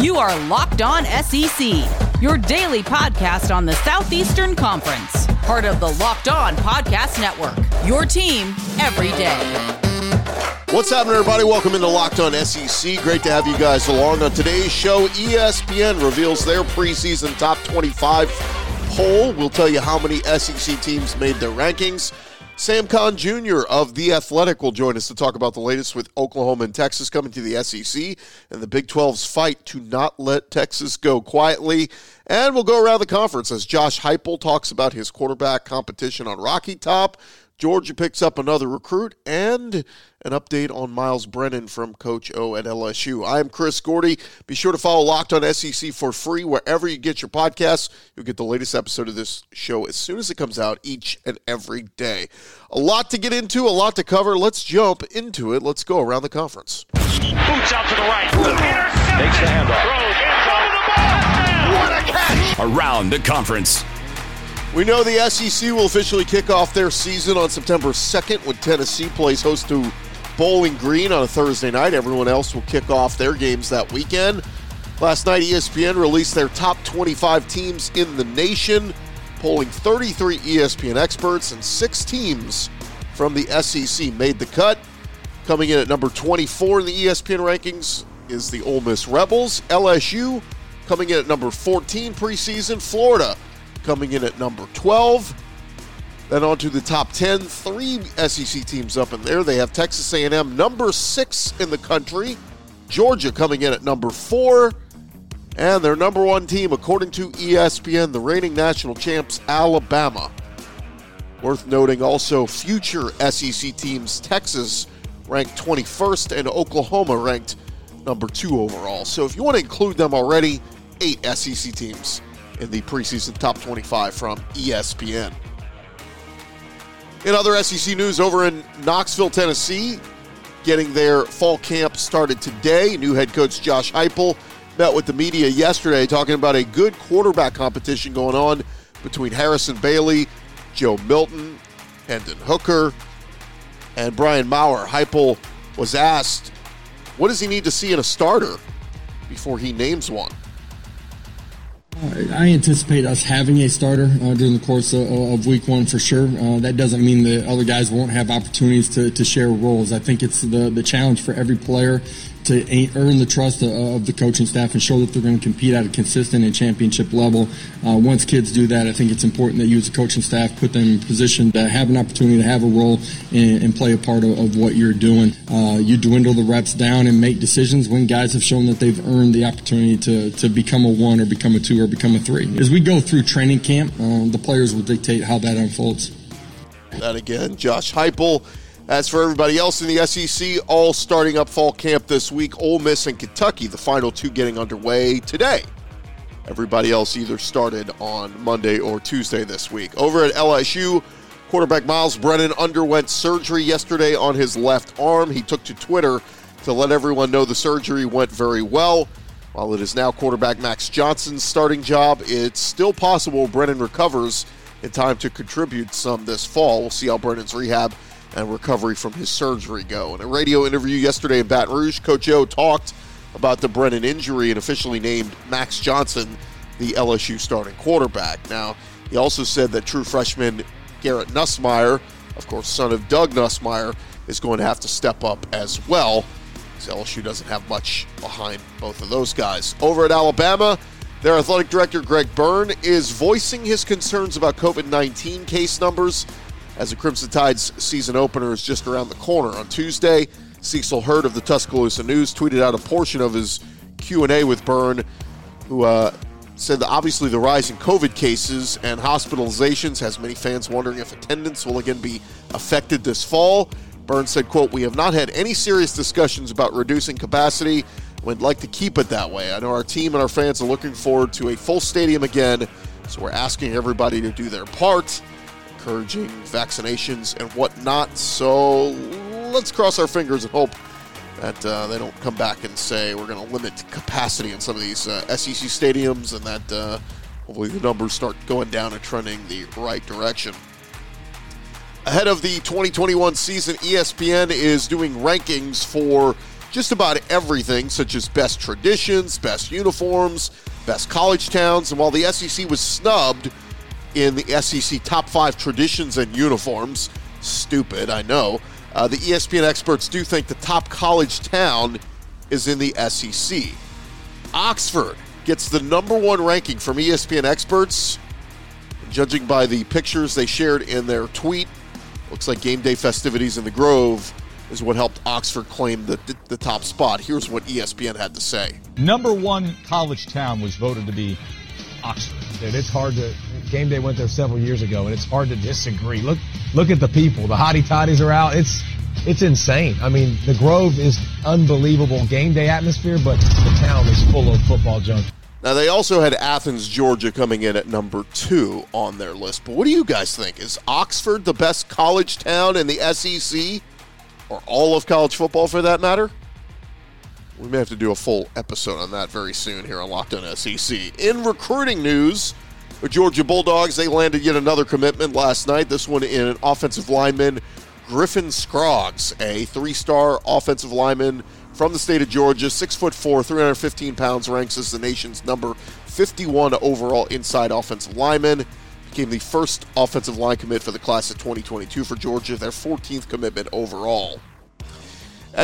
You are Locked On SEC, your daily podcast on the Southeastern Conference, part of the Locked On Podcast Network. Your team every day. What's happening, everybody? Welcome into Locked On SEC. Great to have you guys along. On today's show, ESPN reveals their preseason top 25 poll. We'll tell you how many SEC teams made their rankings. Sam Khan Jr. of The Athletic will join us to talk about the latest with Oklahoma and Texas coming to the SEC and the Big 12's fight to not let Texas go quietly. And we'll go around the conference as Josh Heupel talks about his quarterback competition on Rocky Top. Georgia picks up another recruit and an update on Myles Brennan from Coach O at LSU. I am Chris Gordy. Be sure to follow Locked on SEC for free wherever you get your podcasts. You'll get the latest episode of this show as soon as it comes out each and every day. A lot to get into, a lot to cover. Let's jump into it. Let's go around the conference. Boots out to the right. Intercepted. Takes the handoff. Throws. What a catch. Around the conference. We know the SEC will officially kick off their season on September 2nd when Tennessee plays host to Bowling Green on a Thursday night. Everyone else will kick off their games that weekend. Last night, ESPN released their top 25 teams in the nation, polling 33 ESPN experts, and six teams from the SEC made the cut. Coming in at number 24 in the ESPN rankings is the Ole Miss Rebels. LSU coming in at number 14 preseason. Florida coming in at number 12. Then on to the top 10, three SEC teams up in there. They have Texas A&M number 6 in the country, Georgia coming in at number 4, and their number 1 team according to ESPN, the reigning national champs Alabama. Worth noting also future SEC teams Texas ranked 21st and Oklahoma ranked number 2 overall. So if you want to include them already, 8 SEC teams in the preseason top 25 from ESPN. In other SEC news, over in Knoxville, Tennessee, getting their fall camp started today. New head coach Josh Heupel met with the media yesterday talking about a good quarterback competition going on between Harrison Bailey, Joe Milton, Hendon Hooker, and Brian Maurer. Heupel was asked, what does he need to see in a starter before he names one? I anticipate us having a starter uh, during the course of, of, week one for sure. Uh, that doesn't mean the other guys won't have opportunities to, to share roles. I think it's the, the challenge for every player to earn the trust of the coaching staff and show that they're going to compete at a consistent and championship level. Uh, once kids do that, I think it's important that you as a coaching staff put them in position to have an opportunity to have a role and, and play a part of, of what you're doing. Uh, you dwindle the reps down and make decisions when guys have shown that they've earned the opportunity to, to become a one or become a two or become a three. As we go through training camp, uh, the players will dictate how that unfolds. That again, Josh Heupel as for everybody else in the SEC, all starting up fall camp this week. Ole Miss and Kentucky, the final two getting underway today. Everybody else either started on Monday or Tuesday this week. Over at LSU, quarterback Myles Brennan underwent surgery yesterday on his left arm. He took to Twitter to let everyone know the surgery went very well. While it is now quarterback Max Johnson's starting job, it's still possible Brennan recovers in time to contribute some this fall. We'll see how Brennan's rehab and recovery from his surgery go. In a radio interview yesterday in Baton Rouge, Coach O talked about the Brennan injury and officially named Max Johnson the LSU starting quarterback. Now, he also said that true freshman Garrett Nussmeier, of course, son of Doug Nussmeier, is going to have to step up as well. LSU doesn't have much behind both of those guys. Over at Alabama, their athletic director Greg Byrne is voicing his concerns about COVID 19 case numbers as the Crimson Tide's season opener is just around the corner. On Tuesday, Cecil Hurt of the Tuscaloosa News tweeted out a portion of his Q&A with Byrne, who uh, said that obviously the rise in COVID cases and hospitalizations has many fans wondering if attendance will again be affected this fall. Byrne said, quote, We have not had any serious discussions about reducing capacity. We'd like to keep it that way. I know our team and our fans are looking forward to a full stadium again, so we're asking everybody to do their part encouraging vaccinations and whatnot. So let's cross our fingers and hope that uh, they don't come back and say we're going to limit capacity in some of these uh, SEC stadiums and that uh, hopefully the numbers start going down and trending the right direction. Ahead of the 2021 season, ESPN is doing rankings for just about everything, such as best traditions, best uniforms, best college towns. And while the SEC was snubbed in the SEC top five traditions and uniforms, stupid, I know, uh, the ESPN experts do think the top college town is in the SEC. Oxford gets the number one ranking from ESPN experts. Judging by the pictures they shared in their tweet, looks like game day festivities in the Grove is what helped Oxford claim the, the, the top spot. Here's what ESPN had to say. Number one college town was voted to be Oxford. And it's hard to. Game day went there several years ago, and it's hard to disagree. Look, look at the people. The hottie toddies are out. It's it's insane. I mean, the Grove is unbelievable game day atmosphere, but the town is full of football junk. Now, they also had Athens, Georgia coming in at number two on their list. But what do you guys think? Is Oxford the best college town in the SEC? Or all of college football for that matter? We may have to do a full episode on that very soon here on Locked On SEC. In recruiting news, Georgia Bulldogs, they landed yet another commitment last night. This one in an offensive lineman, Griffin Scroggs, a three star offensive lineman from the state of Georgia, six foot four, 315 pounds, ranks as the nation's number 51 overall inside offensive lineman. Became the first offensive line commit for the class of 2022 for Georgia, their 14th commitment overall.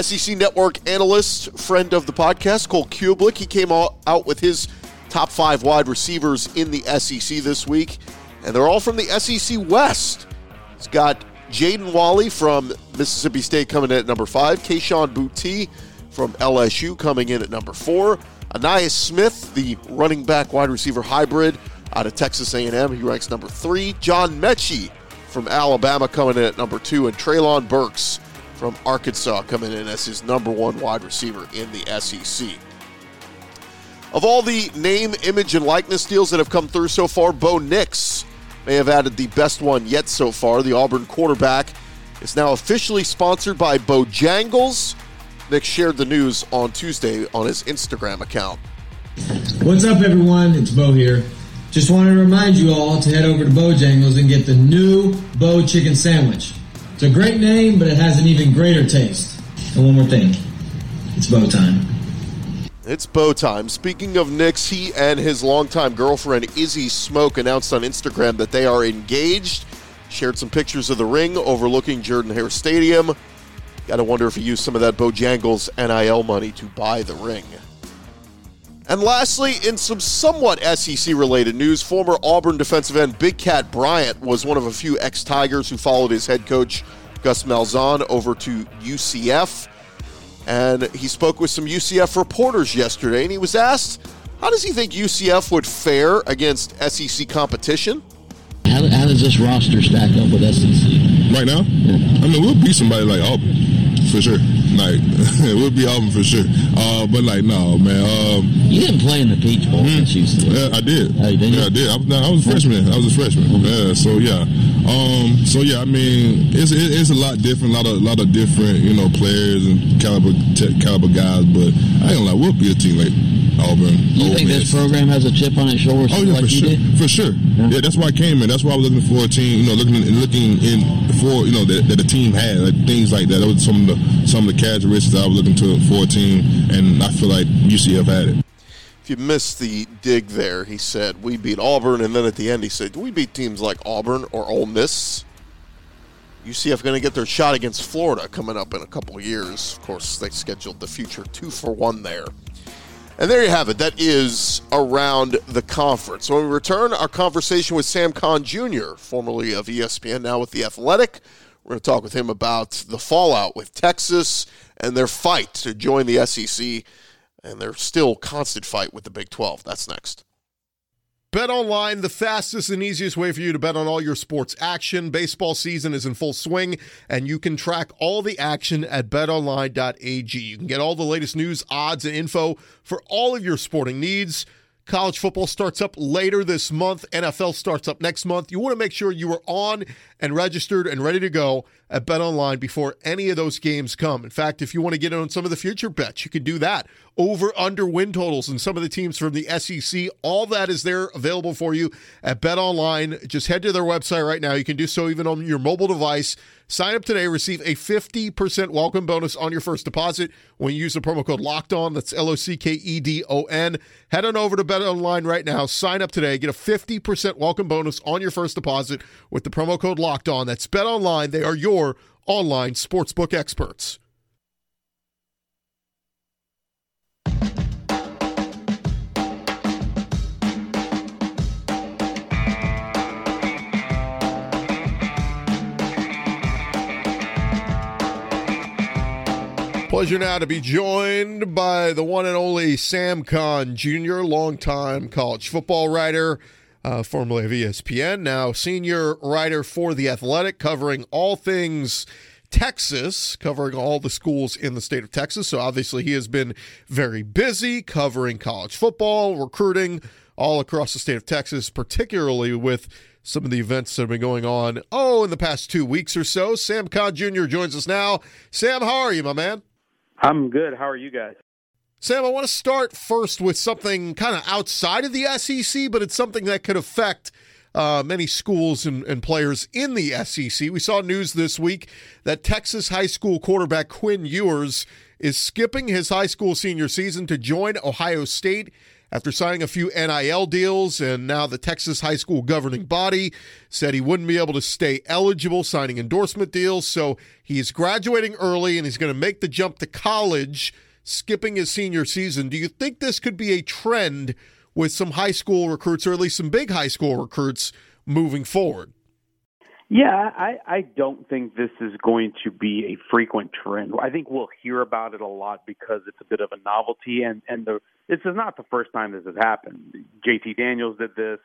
SEC Network analyst, friend of the podcast, Cole Cubelic, he came out with his top five wide receivers in the SEC this week, and they're all from the SEC West. It's got Jaden Walley from Mississippi State coming in at number five, Kayshon Boutte from LSU coming in at number four. Ainias Smith, the running back wide receiver hybrid out of Texas A&M, he ranks number three. John Metchie from Alabama coming in at number two, and Treylon Burks from Arkansas coming in as his number one wide receiver in the SEC. Of all the name, image, and likeness deals that have come through so far, Bo Nix may have added the best one yet so far. The Auburn quarterback is now officially sponsored by Bojangles Nix shared the news on Tuesday on his Instagram account. What's up, everyone? It's Bo here. Just wanted to remind you all to head over to Bojangles and get the new Bo Chicken Sandwich. It's a great name, but it has an even greater taste. And one more thing it's Bo time. It's Bo time. Speaking of Nix, he and his longtime girlfriend Izzy Smith announced on Instagram that they are engaged. Shared some pictures of the ring overlooking Jordan Hare Stadium. Got to wonder if he used some of that Bojangles NIL money to buy the ring. And lastly, in some somewhat SEC related news, former Auburn defensive end Big Kat Bryant was one of a few ex Tigers who followed his head coach Gus Malzahn over to UCF. And he spoke with some UCF reporters yesterday, and he was asked, how does he think UCF would fare against SEC competition? How, how does this roster stack up with SEC? Right now? Yeah. I mean, we'll beat somebody like Auburn for sure. Like we'll be Auburn for sure. Uh, but like no, man. Um, you didn't play in the Peach Bowl mm-hmm. Yeah, I did. Oh, did yeah, I did. I, I, was a freshman. I was a freshman. Mm-hmm. Yeah. So yeah. Um, so yeah. I mean, it's it's a lot different. A lot of lot of different you know players and caliber caliber guys. But I ain't gonna lie, we'll be a team like Auburn. You think this program has a chip on its shoulder? Oh yeah, like for sure, did? for sure. Yeah. yeah. that's why I came in. That's why I was looking for a team. You know, looking looking in for you know that, that the team had like, things like that. That was some of the some of the characteristics I was looking to for a team, and I feel like UCF had it. If you missed the dig there, he said we beat Auburn, and then at the end he said we beat teams like Auburn or Ole Miss. UCF going to get their shot against Florida coming up in a couple of years. Of course, they scheduled the future two for one there. And there you have it. That is around the conference. When we return, our conversation with Sam Khan Jr., formerly of ESPN, now with The Athletic. We're going to talk with him about the fallout with Texas and their fight to join the SEC and their still constant fight with the Big 12. That's next. Bet online, the fastest and easiest way for you to bet on all your sports action. Baseball season is in full swing, and you can track all the action at betonline.ag. You can get all the latest news, odds, and info for all of your sporting needs. College football starts up later this month. NFL starts up next month. You want to make sure you are on and registered and ready to go at Bet Online before any of those games come. In fact, if you want to get in on some of the future bets, you can do that. Over under win totals and some of the teams from the SEC, all that is there available for you at Bet Online. Just head to their website right now. You can do so even on your mobile device. Sign up today, receive a 50% welcome bonus on your first deposit when you use the promo code Locked On. That's L O C K E D O N. Head on over to Bet Online right now. Sign up today. Get a 50% welcome bonus on your first deposit with the promo code Locked On. That's Bet Online. They are your online sportsbook experts. Pleasure now to be joined by the one and only Sam Khan Jr., longtime college football writer, uh, formerly of ESPN, now senior writer for The Athletic, covering all things Texas, covering all the schools in the state of Texas. So obviously, he has been very busy covering college football, recruiting all across the state of Texas, particularly with some of the events that have been going on, oh, in the past two weeks or so. Sam Khan Jr. joins us now. Sam, how are you, my man? I'm good. How are you guys? Sam, I want to start first with something kind of outside of the SEC, but it's something that could affect uh, many schools and, and, players in the SEC. We saw news this week that Texas high school quarterback Quinn Ewers is skipping his high school senior season to join Ohio State after signing a few NIL deals, and now the Texas high school governing body said he wouldn't be able to stay eligible signing endorsement deals. So he's graduating early and he's going to make the jump to college, skipping his senior season. Do you think this could be a trend with some high school recruits, or at least some big high school recruits, moving forward? Yeah, I, I don't think this is going to be a frequent trend. I think we'll hear about it a lot because it's a bit of a novelty, and and the this is not the first time this has happened. JT Daniels did this,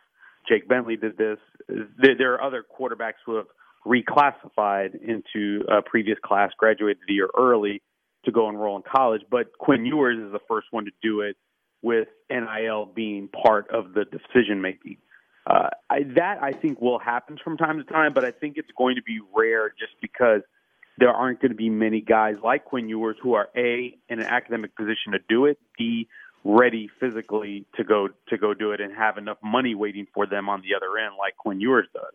Jake Bentley did this. There, there are other quarterbacks who have reclassified into a previous class, graduated a year early to go enroll in college. But Quinn Ewers is the first one to do it with NIL being part of the decision making. Uh, I, that I think will happen from time to time, but I think it's going to be rare just because there aren't going to be many guys like Quinn Ewers who are a in an academic position to do it, b ready physically to go to go do it and have enough money waiting for them on the other end like Quinn Ewers does.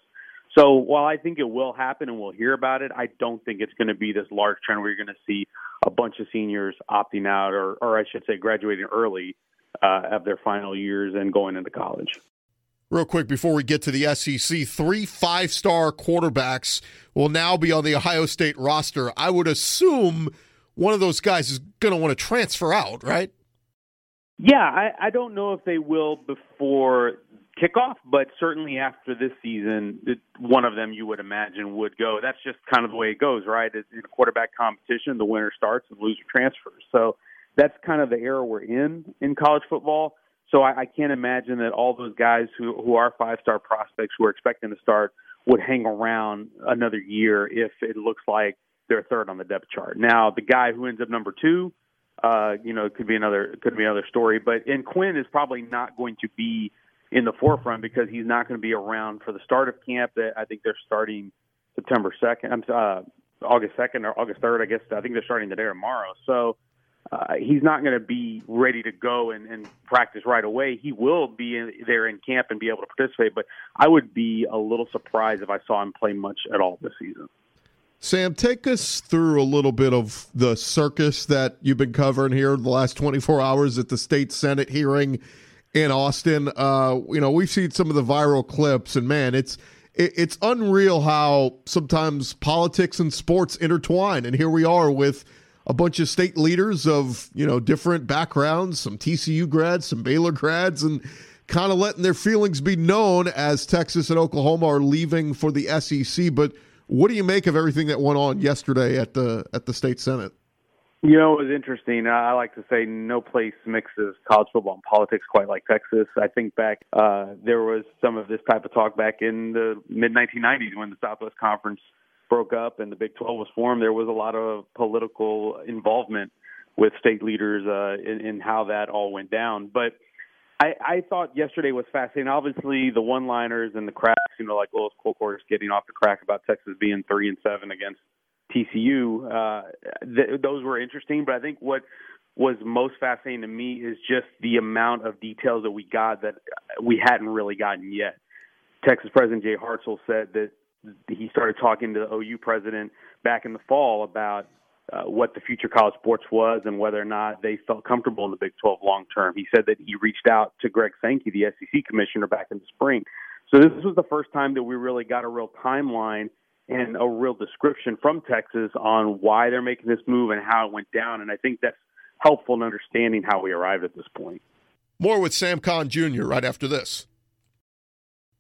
So while I think it will happen and we'll hear about it, I don't think it's going to be this large trend where you're going to see a bunch of seniors opting out, or, or I should say, graduating early uh, of their final years and going into college. Real quick before we get to the SEC, three five star quarterbacks will now be on the Ohio State roster. I would assume one of those guys is going to want to transfer out, right? Yeah, I, I don't know if they will before kickoff, but certainly after this season, it, one of them you would imagine would go. That's just kind of the way it goes, right? It's in a quarterback competition, the winner starts and loser transfers. So that's kind of the era we're in in college football. So I, I can't imagine that all those guys who who are five star prospects who are expecting to start would hang around another year if it looks like they're third on the depth chart. Now, the guy who ends up number two, uh, you know, it could be another could be another story. But and Quinn is probably not going to be in the forefront because he's not going to be around for the start of camp. That I think they're starting September second. I'm uh, August second or August third. I guess I think they're starting today or tomorrow. So uh, he's not going to be ready to go and, and practice right away. He will be in, there in camp and be able to participate, but I would be a little surprised if I saw him play much at all this season. Sam, take us through a little bit of the circus that you've been covering here the last 24 hours at the state senate hearing in Austin. Uh, you know, we've seen some of the viral clips, and man, it's it, it's unreal how sometimes politics and sports intertwine. And here we are with a bunch of state leaders of you know different backgrounds, some TCU grads, some Baylor grads, and kind of letting their feelings be known as Texas and Oklahoma are leaving for the SEC. But what do you make of everything that went on yesterday at the at the state senate? You know, it was interesting. I like to say no place mixes college football and politics quite like Texas. I think back, uh, there was some of this type of talk back in the mid 1990s when the Southwest Conference broke up and the Big 12 was formed, there was a lot of political involvement with state leaders uh, in, in how that all went down. But I, I thought yesterday was fascinating. Obviously, the one-liners and the cracks, you know, like Lois Kolkhorst getting off the crack about Texas being three and seven against TCU. Uh, th- those were interesting, but I think what was most fascinating to me is just the amount of details that we got that we hadn't really gotten yet. Texas President Jay Hartzell said that he started talking to the OU president back in the fall about uh, what the future college sports was and whether or not they felt comfortable in the Big 12 long term. He said that he reached out to Greg Sankey, the SEC commissioner, back in the spring. So this was the first time that we really got a real timeline and a real description from Texas on why they're making this move and how it went down. And I think that's helpful in understanding how we arrived at this point. More with Sam Khan Jr. right after this.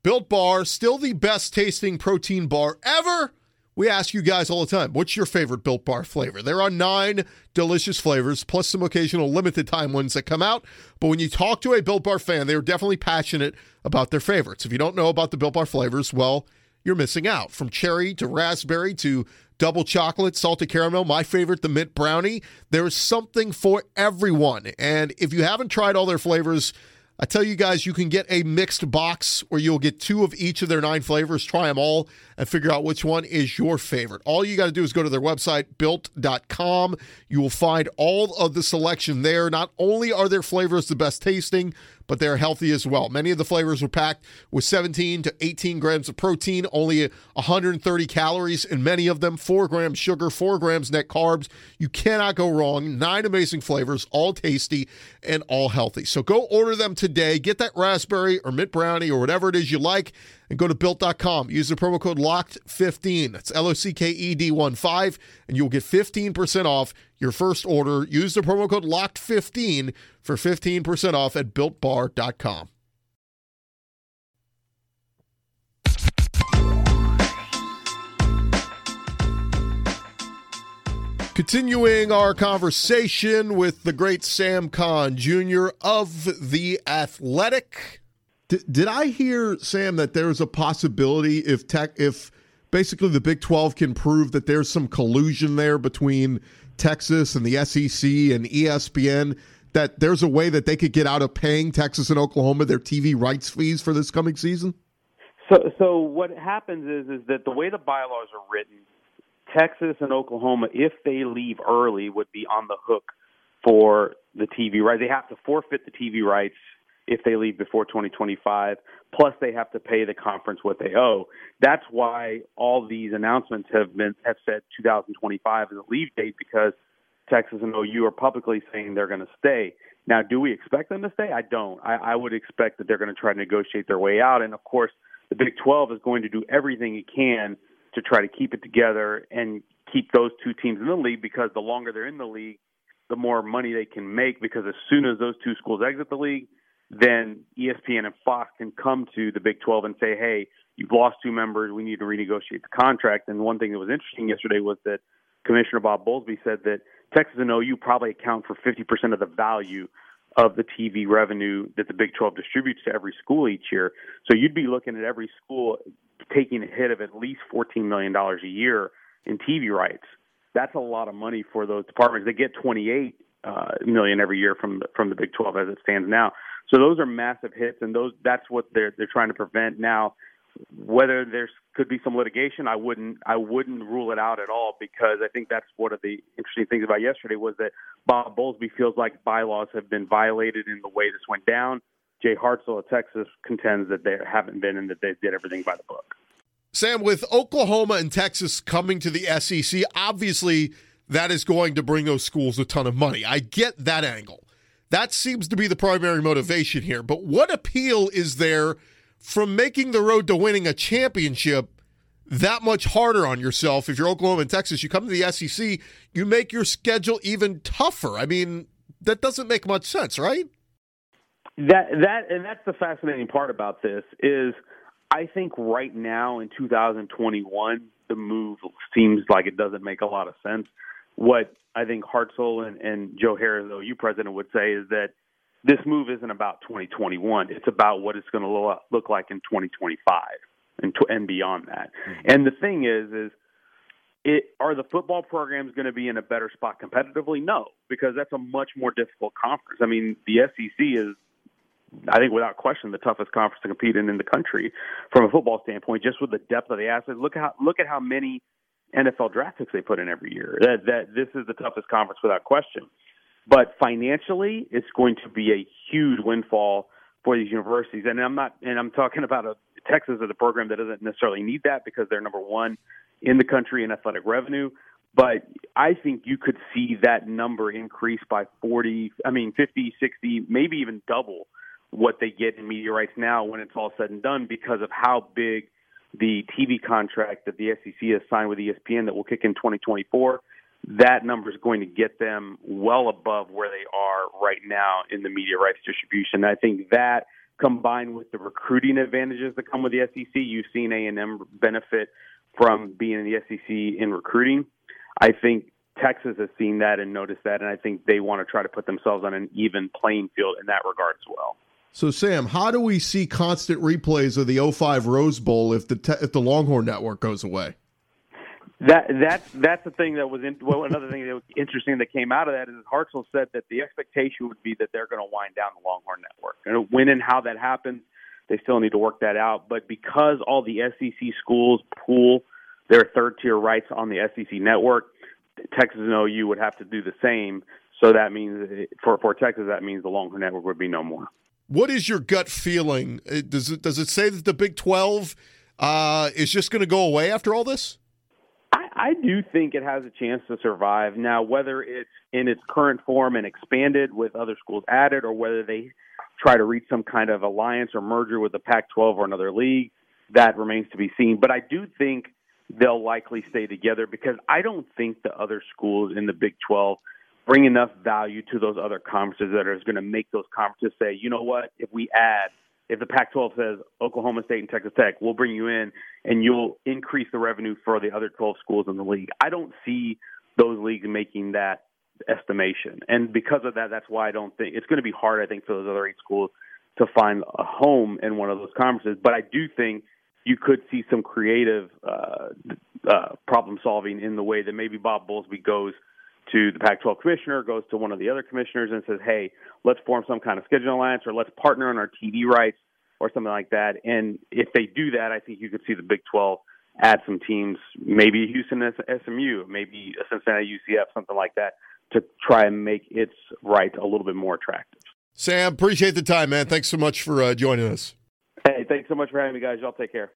Built Bar, still the best tasting protein bar ever. We ask you guys all the time, what's your favorite Built Bar flavor? There are nine delicious flavors, plus some occasional limited time ones that come out. But when you talk to a Built Bar fan, they are definitely passionate about their favorites. If you don't know about the Built Bar flavors, well, you're missing out. From cherry to raspberry to double chocolate, salted caramel, my favorite, the mint brownie. There's something for everyone. And if you haven't tried all their flavors, I tell you guys, you can get a mixed box where you'll get two of each of their nine flavors, try them all, and figure out which one is your favorite. All you got to do is go to their website, built.com. You will find all of the selection there. Not only are their flavors the best tasting, but they're healthy as well. Many of the flavors are packed with 17 to 18 grams of protein, only 130 calories in many of them, 4 grams sugar, 4 grams net carbs. You cannot go wrong. Nine amazing flavors, all tasty and all healthy. So go order them today. Get that raspberry or mint brownie or whatever it is you like and go to built.com. Use the promo code LOCKED15. That's L O C K E D 1 5, and you'll get 15% off your first order. Use the promo code LOCKED15 for 15% off at builtbar.com. Continuing our conversation with the great Sam Khan Jr. of The Athletic. Did I hear, Sam, that there's a possibility if tech, if basically the Big 12 can prove that there's some collusion there between Texas and the SEC and ESPN, that there's a way that they could get out of paying Texas and Oklahoma their TV rights fees for this coming season? So, so what happens is is that the way the bylaws are written, Texas and Oklahoma, if they leave early, would be on the hook for the TV rights. They have to forfeit the TV rights if they leave before 2025. Plus, they have to pay the conference what they owe. That's why all these announcements have been have said 2025 as a leave date because Texas and OU are publicly saying they're going to stay. Now, do we expect them to stay? I don't. I, I would expect that they're going to try to negotiate their way out, and of course, the Big 12 is going to do everything it can to try to keep it together and keep those two teams in the league because the longer they're in the league, the more money they can make because as soon as those two schools exit the league, then ESPN and Fox can come to the Big 12 and say, hey, you've lost two members. We need to renegotiate the contract. And one thing that was interesting yesterday was that Commissioner Bob Bowlesby said that Texas and OU probably account for 50% of the value of the TV revenue that the Big 12 distributes to every school each year. So you'd be looking at every school taking a hit of at least $14 million a year in TV rights. That's a lot of money for those departments. They get 28 uh, million every year from from the Big 12 as it stands now. So those are massive hits, and those that's what they're they're trying to prevent now. Whether there's could be some litigation, I wouldn't I wouldn't rule it out at all because I think that's one of the interesting things about yesterday was that Bob Bowlesby feels like bylaws have been violated in the way this went down. Jay Hartzell of Texas contends that they haven't been and that they did everything by the book. Sam, with Oklahoma and Texas coming to the SEC, obviously that is going to bring those schools a ton of money. I get that angle. That seems to be the primary motivation here. But what appeal is there from making the road to winning a championship that much harder on yourself? If you're Oklahoma and Texas, you come to the SEC, you make your schedule even tougher. I mean, that doesn't make much sense, right? That that and that's the fascinating part about this is I think right now in 2021 the move seems like it doesn't make a lot of sense. What I think Hartzell and, and Joe Harroz, the OU president, would say is that this move isn't about 2021. It's about what it's going to look, look like in 2025 and, and beyond that. Mm-hmm. And the thing is, is it, are the football programs going to be in a better spot competitively? No, because that's a much more difficult conference. I mean, the SEC is, I think, without question, the toughest conference to compete in in the country from a football standpoint. Just with the depth of the assets, look how look at how many NFL draft picks they put in every year. That that this is the toughest conference without question. But financially, it's going to be a huge windfall for these universities. And I'm not, and I'm talking about a Texas is a program that doesn't necessarily need that because they're number one in the country in athletic revenue. But I think you could see that number increase by 40, I mean, 50, 60, maybe even double what they get in media rights now when it's all said and done because of how big the TV contract that the SEC has signed with ESPN that will kick in 2024. That number is going to get them well above where they are right now in the media rights distribution. I think that combined with the recruiting advantages that come with the SEC, you've seen A&M benefit from being in the SEC in recruiting. I think Texas has seen that and noticed that, and I think they want to try to put themselves on an even playing field in that regard as well. So, Sam, how do we see constant replays of the 05 Rose Bowl if the te- if the Longhorn Network goes away? That that's that's the thing that was in, well another thing that was interesting that came out of that is Hartzell said that the expectation would be that they're going to wind down the Longhorn Network. And when and how that happens, they still need to work that out. But because all the SEC schools pool their third tier rights on the SEC network, Texas and OU would have to do the same. So that means for for Texas, that means the Longhorn Network would be no more. What is your gut feeling? Uh, does it does it say that the Big Twelve uh, is just going to go away after all this? I, I do think it has a chance to survive. Now, whether it's in its current form and expanded with other schools added, or whether they try to reach some kind of alliance or merger with the Pac-12 or another league, that remains to be seen. But I do think they'll likely stay together because I don't think the other schools in the Big 12 bring enough value to those other conferences that is going to make those conferences say, you know what, if we add, if the Pac 12 says Oklahoma State and Texas Tech, we'll bring you in and you'll increase the revenue for the other 12 schools in the league. I don't see those leagues making that estimation. And because of that, that's why I don't think it's going to be hard, I think, for those other eight schools to find a home in one of those conferences. But I do think you could see some creative uh, uh, problem solving in the way that maybe Bob Bowlesby goes to the Pac 12 commissioner, goes to one of the other commissioners and says, hey, let's form some kind of scheduling alliance or let's partner on our TV rights or something like that. And if they do that, I think you could see the Big 12 add some teams, maybe Houston SMU, maybe a Cincinnati UCF, something like that, to try and make its right a little bit more attractive. Sam, appreciate the time, man. Thanks so much for uh, joining us. Hey, thanks so much for having me, guys. Y'all take care.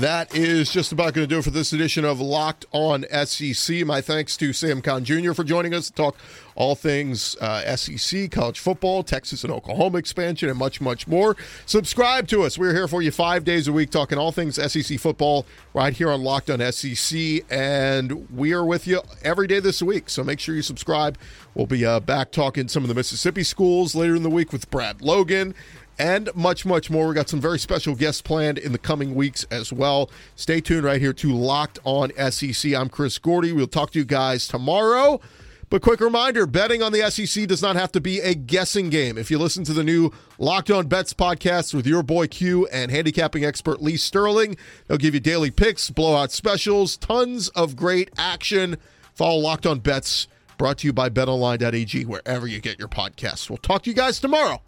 That is just about going to do it for this edition of Locked On SEC. My thanks to Sam Khan Jr. for joining us to talk all things uh, SEC, college football, Texas and Oklahoma expansion, and much, much more. Subscribe to us. We're here for you five days a week talking all things SEC football right here on Locked On SEC. And we are with you every day this week. So make sure you subscribe. We'll be uh, back talking some of the Mississippi schools later in the week with Brad Logan and much, much more. We got some very special guests planned in the coming weeks as well. Stay tuned right here to Locked On SEC. I'm Chris Gordy. We'll talk to you guys tomorrow. But quick reminder betting on the SEC does not have to be a guessing game. If you listen to the new Locked On Bets podcast with your boy Q and handicapping expert Lee Sterling, they'll give you daily picks, blowout specials, tons of great action. Follow Locked On Bets, brought to you by betonline.ag, wherever you get your podcasts. We'll talk to you guys tomorrow.